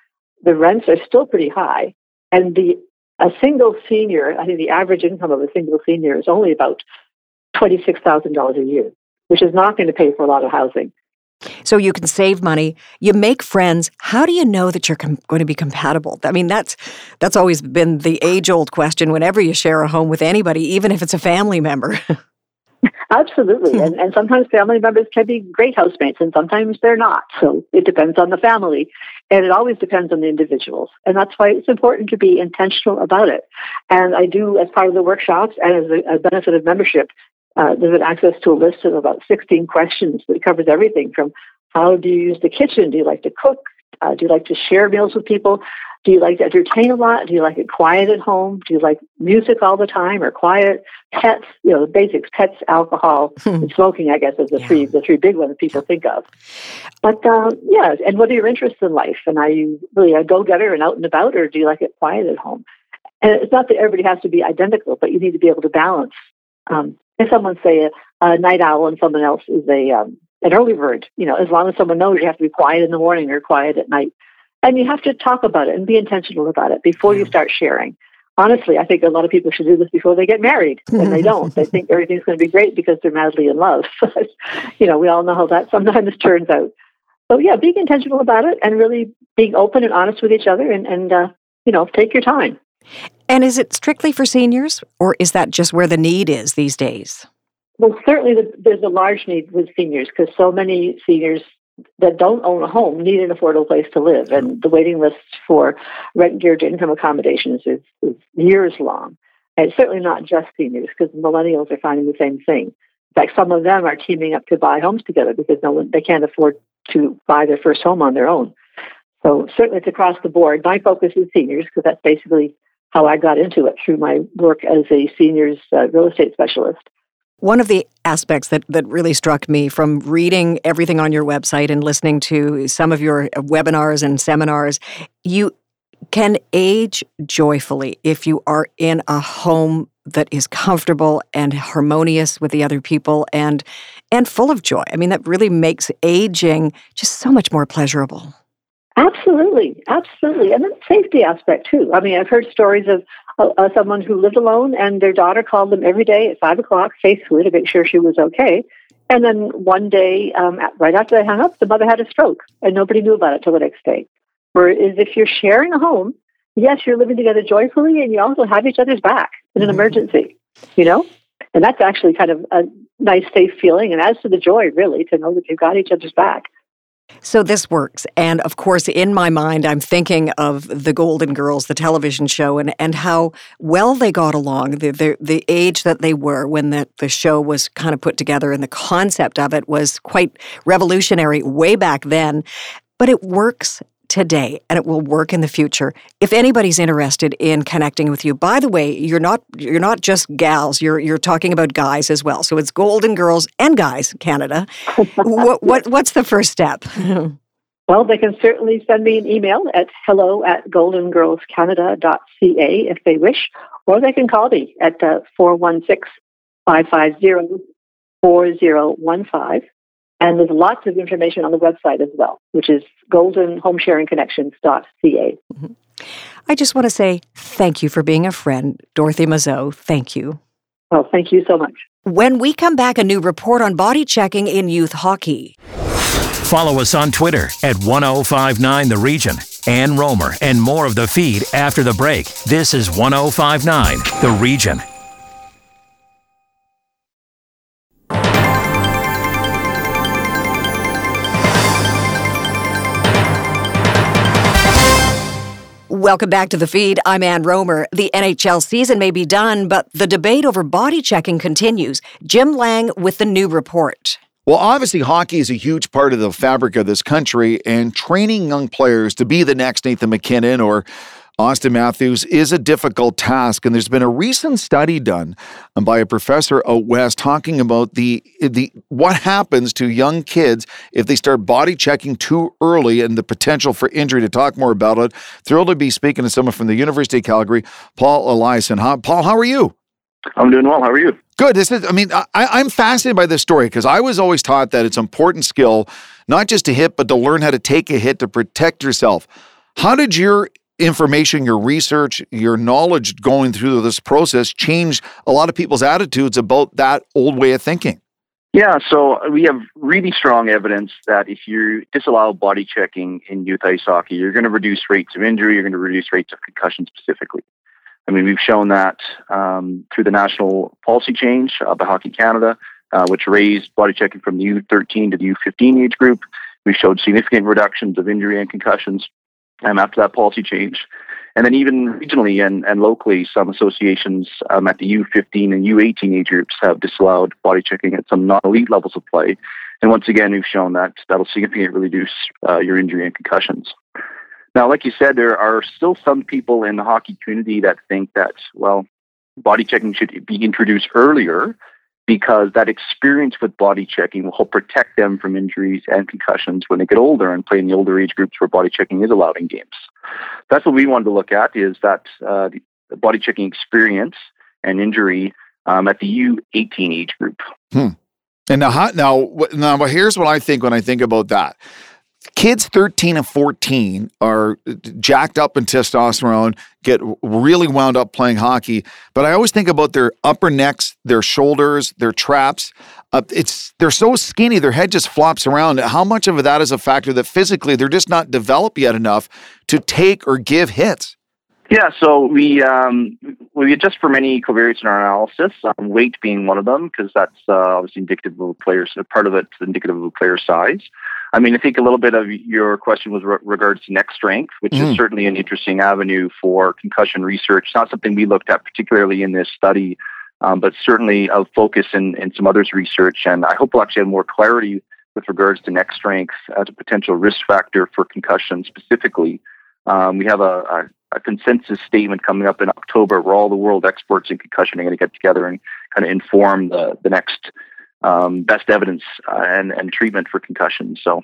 the rents are still pretty high, and the a single senior, I think the average income of a single senior is only about twenty six thousand dollars a year, which is not going to pay for a lot of housing.
So you can save money, you make friends. How do you know that you're com- going to be compatible? I mean, that's that's always been the age-old question whenever you share a home with anybody, even if it's a family member. *laughs*
Absolutely. and, *laughs* and sometimes family members can be great housemates and sometimes they're not. So it depends on the family. And it always depends on the individuals. And that's why it's important to be intentional about it. And I do, as part of the workshops and as a, a benefit of membership, uh, there's an access to a list of about 16 questions that covers everything from how do you use the kitchen? Do you like to cook? Uh, do you like to share meals with people? Do you like to entertain a lot? Do you like it quiet at home? Do you like music all the time or quiet? Pets, you know, the basics, pets, alcohol, *laughs* and smoking, I guess, is the yeah. three the three big ones people think of. But uh, yeah, and what are your interests in life? And are you really a go getter and out and about, or do you like it quiet at home? And it's not that everybody has to be identical, but you need to be able to balance um, if someone say a, a night owl and someone else is a um, an early bird, you know, as long as someone knows you have to be quiet in the morning or quiet at night, and you have to talk about it and be intentional about it before you start sharing. Honestly, I think a lot of people should do this before they get married, and they *laughs* don't. they think everything's going to be great because they're madly in love. *laughs* you know, we all know how that sometimes *laughs* turns out. So yeah, being intentional about it and really being open and honest with each other, and and uh, you know, take your time.
And is it strictly for seniors, or is that just where the need is these days?
Well, certainly the, there's a large need with seniors because so many seniors that don't own a home need an affordable place to live, and the waiting list for rent geared income accommodations is, is years long. And certainly not just seniors because millennials are finding the same thing. In fact, some of them are teaming up to buy homes together because no one, they can't afford to buy their first home on their own. So certainly it's across the board. My focus is seniors because that's basically how I got into it through my work as a seniors uh, real estate specialist.
One of the aspects that, that really struck me from reading everything on your website and listening to some of your webinars and seminars, you can age joyfully if you are in a home that is comfortable and harmonious with the other people and and full of joy. I mean that really makes aging just so much more pleasurable.
Absolutely, absolutely, and the safety aspect too. I mean, I've heard stories of uh, uh, someone who lived alone, and their daughter called them every day at five o'clock faithfully to make sure she was okay. And then one day, um, right after they hung up, the mother had a stroke, and nobody knew about it till the next day. Whereas if you're sharing a home, yes, you're living together joyfully, and you also have each other's back in an mm-hmm. emergency. You know, and that's actually kind of a nice, safe feeling, and as to the joy, really, to know that you've got each other's back.
So this works. And of course, in my mind, I'm thinking of the Golden Girls, the television show, and, and how well they got along, the, the, the age that they were when the, the show was kind of put together, and the concept of it was quite revolutionary way back then. But it works today and it will work in the future. If anybody's interested in connecting with you, by the way, you're not you're not just gals, you're you're talking about guys as well. So it's Golden Girls and Guys Canada. *laughs* what, what what's the first step?
well, they can certainly send me an email at hello at goldengirlscanada.ca if they wish, or they can call me at uh, 416 550 4015. And there's lots of information on the website as well, which is goldenhomesharingconnections.ca. Mm-hmm.
I just want to say thank you for being a friend, Dorothy Mazeau. Thank you.
Well, thank you so much.
When we come back, a new report on body checking in youth hockey.
Follow us on Twitter at 1059 The Region. Ann Rohmer and more of the feed after the break. This is 1059 The Region.
Welcome back to the feed. I'm Ann Rohmer. The NHL season may be done, but the debate over body checking continues. Jim Lang with the new report.
Well, obviously, hockey is a huge part of the fabric of this country, and training young players to be the next Nathan MacKinnon or Auston Matthews is a difficult task, and there's been a recent study done um, by a professor out west talking about the the what happens to young kids if they start body checking too early and the potential for injury. To talk more about it, thrilled to be speaking to someone from the University of Calgary, Paul Eliason. Paul, how are you?
I'm doing well. How are you?
Good. This is. I mean, I, I'm fascinated by this story because I was always taught that it's an important skill not just to hit, but to learn how to take a hit to protect yourself. How did your information, your research, your knowledge going through this process changed a lot of people's attitudes about that old way of thinking?
Yeah, so we have really strong evidence that if you disallow body checking in youth ice hockey, you're going to reduce rates of injury, you're going to reduce rates of concussion specifically. I mean, we've shown that um, through the national policy change uh, by Hockey Canada, uh, which raised body checking from the U13 to the U15 age group. We showed significant reductions of injury and concussions um, after that policy change. And then even regionally and, and locally, some associations um, at the U15 and U18 age groups have disallowed body checking at some non-elite levels of play. And once again, we've shown that that'll significantly reduce uh, your injury and concussions. Now, like you said, there are still some people in the hockey community that think that, well, body checking should be introduced earlier because that experience with body checking will help protect them from injuries and concussions when they get older and play in the older age groups where body checking is allowed in games. That's what we wanted to look at is that uh, the body checking experience and injury um, at the U18 age group.
Hmm. And now, now, now, here's what I think when I think about that kids 13 and 14 are jacked up in testosterone, get really wound up playing hockey. But I always think about their upper necks, their shoulders, their traps. Uh, it's they're so skinny, their head just flops around. How much of that is a factor that physically they're just not developed yet enough to take or give hits?
Yeah, so we um, we adjust for many covariates in our analysis, um, weight being one of them, because that's uh, obviously indicative of a player's part of it's indicative of a player's size. I mean, I think a little bit of your question was re- regards to neck strength, which mm. is certainly an interesting avenue for concussion research. It's not something we looked at particularly in this study, um, but certainly of focus in, in some others' research. And I hope we'll actually have more clarity with regards to neck strength as a potential risk factor for concussion specifically. Um, we have a, a, a consensus statement coming up in October where all the world experts in concussion are going to get together and kind of inform the, the next um, best evidence uh, and, and treatment for concussions. So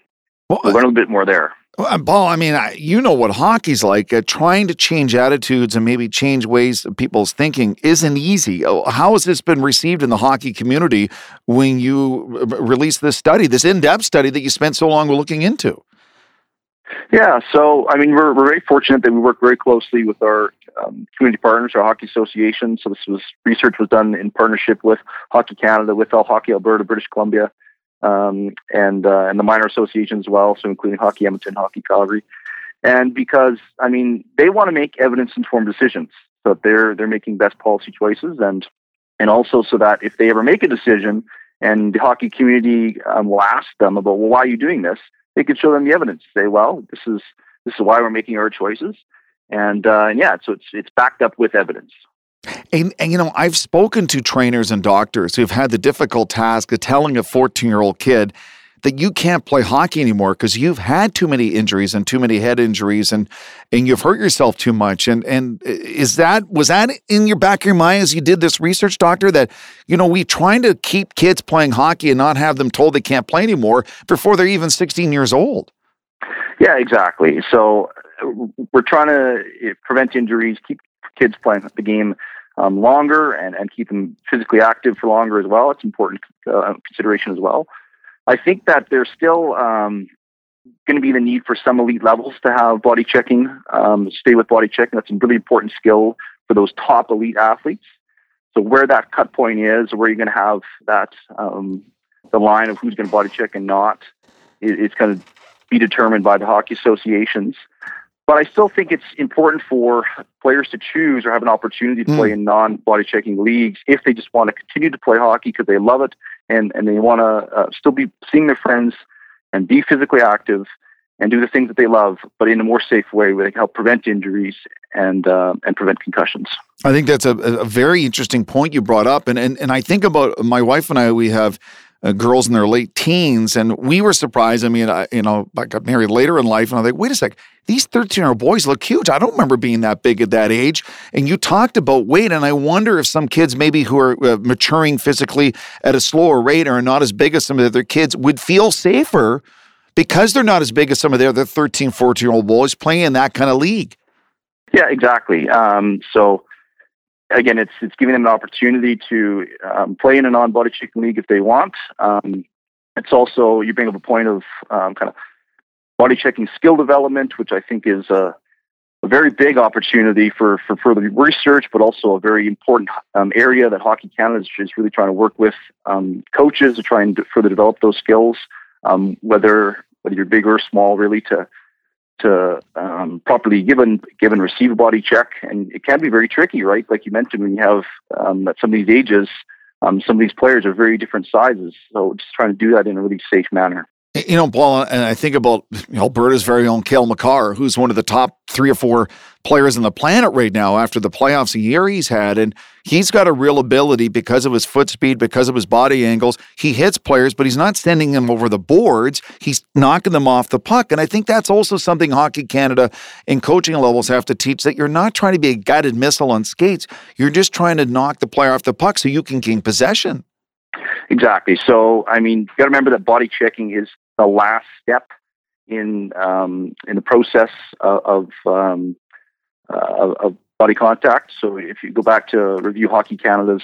well, we'll learn a bit more there.
Well, Paul, I mean, you know what hockey's like. Uh, trying to change attitudes and maybe change ways of people's thinking isn't easy. Oh, how has this been received in the hockey community when you uh, released this study, this in depth study that you spent so long looking into?
Yeah, so I mean, we're, we're very fortunate that we work very closely with our um, community partners, or hockey association. So this was research was done in partnership with Hockey Canada, with All Hockey Alberta, British Columbia, um, and uh, and the minor associations as well, so including Hockey Edmonton, Hockey Calgary, and because I mean they want to make evidence informed decisions, so they're they're making best policy choices, and and also so that if they ever make a decision and the hockey community um, will ask them about well why are you doing this, they can show them the evidence. Say well this is this is why we're making our choices, and uh, and yeah, so it's it's backed up with evidence.
And, and, you know, I've spoken to trainers and doctors who've had the difficult task of telling a 14 year old kid that you can't play hockey anymore because you've had too many injuries and too many head injuries and and you've hurt yourself too much. And and is that was that in your back of your mind as you did this research, doctor? That you know we trying to keep kids playing hockey and not have them told they can't play anymore before they're even 16 years old.
Yeah, exactly. So we're trying to eh, prevent injuries, keep kids playing the game um, longer and, and keep them physically active for longer as well. It's important uh, consideration as well. I think that there's still um, going to be the need for some elite levels to have body checking, um, stay with body checking. That's a really important skill for those top elite athletes. So where that cut point is, where you're going to have that um, the line of who's going to body check and not, it, it's going to be determined by the hockey associations. But I still think it's important for players to choose or have an opportunity to mm. play in non-body checking leagues if they just want to continue to play hockey because they love it and, and they want to uh, still be seeing their friends and be physically active and do the things that they love, but in a more safe way where they can help prevent injuries and uh, and prevent concussions.
I think that's a, a very interesting point you brought up, and, and and I think about my wife and I. We have uh, girls in their late teens, and we were surprised. I mean, I, you know, I got married later in life, and I was like, wait a sec, these 13 year old boys look huge. I don't remember being that big at that age. And you talked about weight, and I wonder if some kids, maybe who are uh, maturing physically at a slower rate or are not as big as some of the other kids, would feel safer because they're not as big as some of the other 13, 14 year old boys playing in that kind of league.
Yeah, exactly. Um, so, again, it's it's giving them an opportunity to um, play in a non-body checking league if they want. Um, it's also you bring up a point of um, kind of body checking skill development, which I think is a, a, very big opportunity for for further research, but also a very important um, area that Hockey Canada is, is, really trying to work with um, coaches to try and further develop those skills, um, whether whether you're big or small, really to to um, properly give and give and receive a body check, and it can be very tricky, right? Like you mentioned, when you have um, at some of these ages, um, some of these players are very different sizes, so just trying to do that in a really safe manner.
You know, Paul, and I think about Alberta's very own Cale Makar, who's one of the top three or four players on the planet right now after the playoffs a year he's had. And he's got a real ability because of his foot speed, because of his body angles. He hits players, but he's not sending them over the boards. He's knocking them off the puck. And I think that's also something Hockey Canada and coaching levels have to teach that you're not trying to be a guided missile on skates. You're just trying to knock the player off the puck so you can gain possession.
Exactly. So, I mean, you got to remember that body checking is the last step in um, in the process of of, um, uh, of, body contact. So if you go back to review Hockey Canada's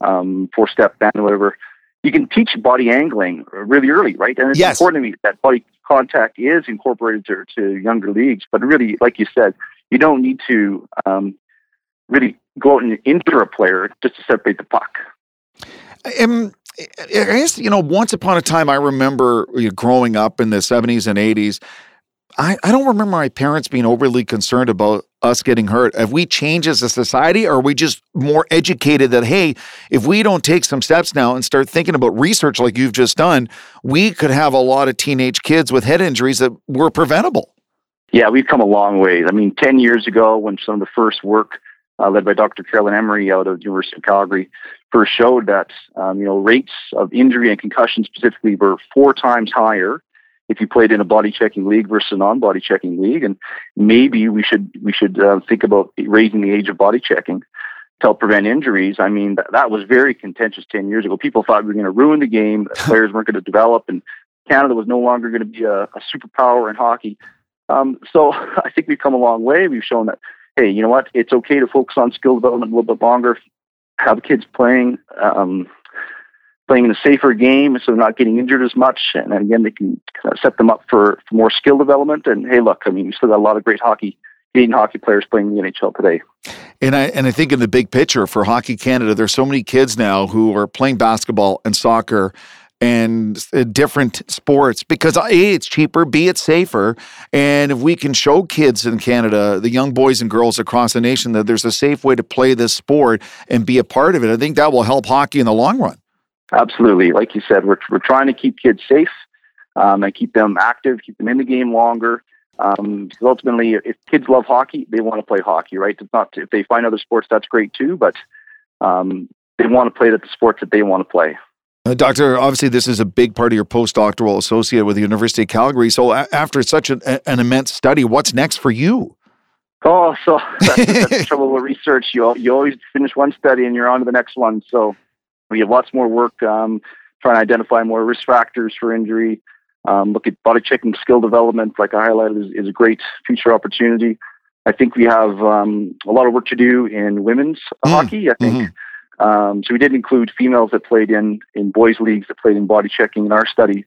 um, four step ban or whatever, you can teach body angling really early, right? And it's yes. important to me that body contact is incorporated to, to younger leagues. But really, like you said, you don't need to um, really go out and injure a player just to separate the puck.
Um, I guess, you know, once upon a time, I remember growing up in the 70s and 80s. I, I don't remember my parents being overly concerned about us getting hurt. Have we changed as a society, or are we just more educated that, hey, if we don't take some steps now and start thinking about research like you've just done, we could have a lot of teenage kids with head injuries that were preventable?
Yeah, we've come a long way. I mean, 10 years ago, when some of the first work uh, led by Dr. Carolyn Emery out of the University of Calgary, first showed that um, you know rates of injury and concussion specifically were four times higher if you played in a body checking league versus a non-body checking league, and maybe we should we should uh, think about raising the age of body checking to help prevent injuries. I mean, that, that was very contentious ten years ago. People thought we were going to ruin the game, *laughs* players weren't going to develop, and Canada was no longer going to be a, a superpower in hockey. Um, so *laughs* I think we've come a long way. We've shown that hey, you know what? It's okay to focus on skill development a little bit longer. Have kids playing. Um, playing in a safer game, so they're not getting injured as much. And again, they can kind of set them up for, for more skill development. And hey, look, I mean, we still got a lot of great hockey, Canadian hockey players playing in the NHL today.
And I and I think in the big picture for Hockey Canada, there's so many kids now who are playing basketball and soccer and uh, different sports because a it's cheaper b it's safer and if we can show kids in canada the young boys and girls across the nation that there's a safe way to play this sport and be a part of it i think that will help hockey in the long run
Absolutely. Like you said, we're, we're trying to keep kids safe um, and keep them active, keep them in the game longer. Um, because ultimately, if kids love hockey, they want to play hockey, right? It's not if they find other sports, that's great too, but um, they want to play the sports that they want to play.
Uh, doctor, obviously, this is a big part of your postdoctoral associate with the University of Calgary. So, a- after such an, an immense study, what's next for you?
Oh, so *laughs* that's, that's the *laughs* trouble with research. You you always finish one study and you're on to the next one. So we have lots more work um, trying to identify more risk factors for injury. Um, look at body checking skill development, like I highlighted, is, is a great future opportunity. I think we have um, a lot of work to do in women's mm. hockey. I think mm-hmm. Um, so. We did include females that played in in boys leagues that played in body checking in our study.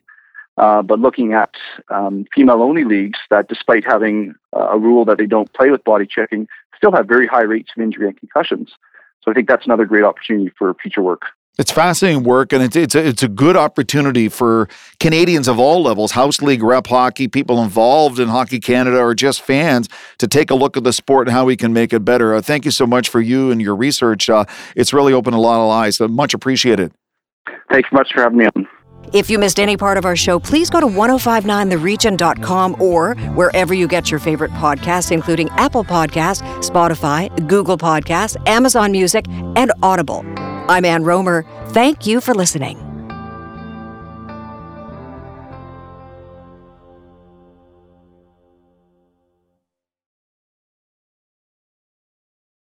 Uh, but looking at um, female-only leagues that, despite having a rule that they don't play with body checking, still have very high rates of injury and concussions. So I think that's another great opportunity for future work.
It's fascinating work, and it's it's a, it's a good opportunity for Canadians of all levels, house league, rep hockey, people involved in Hockey Canada, or just fans to take a look at the sport and how we can make it better. Uh, thank you so much for you and your research. Uh, it's really opened a lot of eyes. Uh, much appreciated.
Thanks much for having me on.
If you missed any part of our show, please go to 1059theregion.com or wherever you get your favorite podcasts, including Apple Podcasts, Spotify, Google Podcasts, Amazon Music, and Audible. I'm Ann Rohmer. Thank you for listening.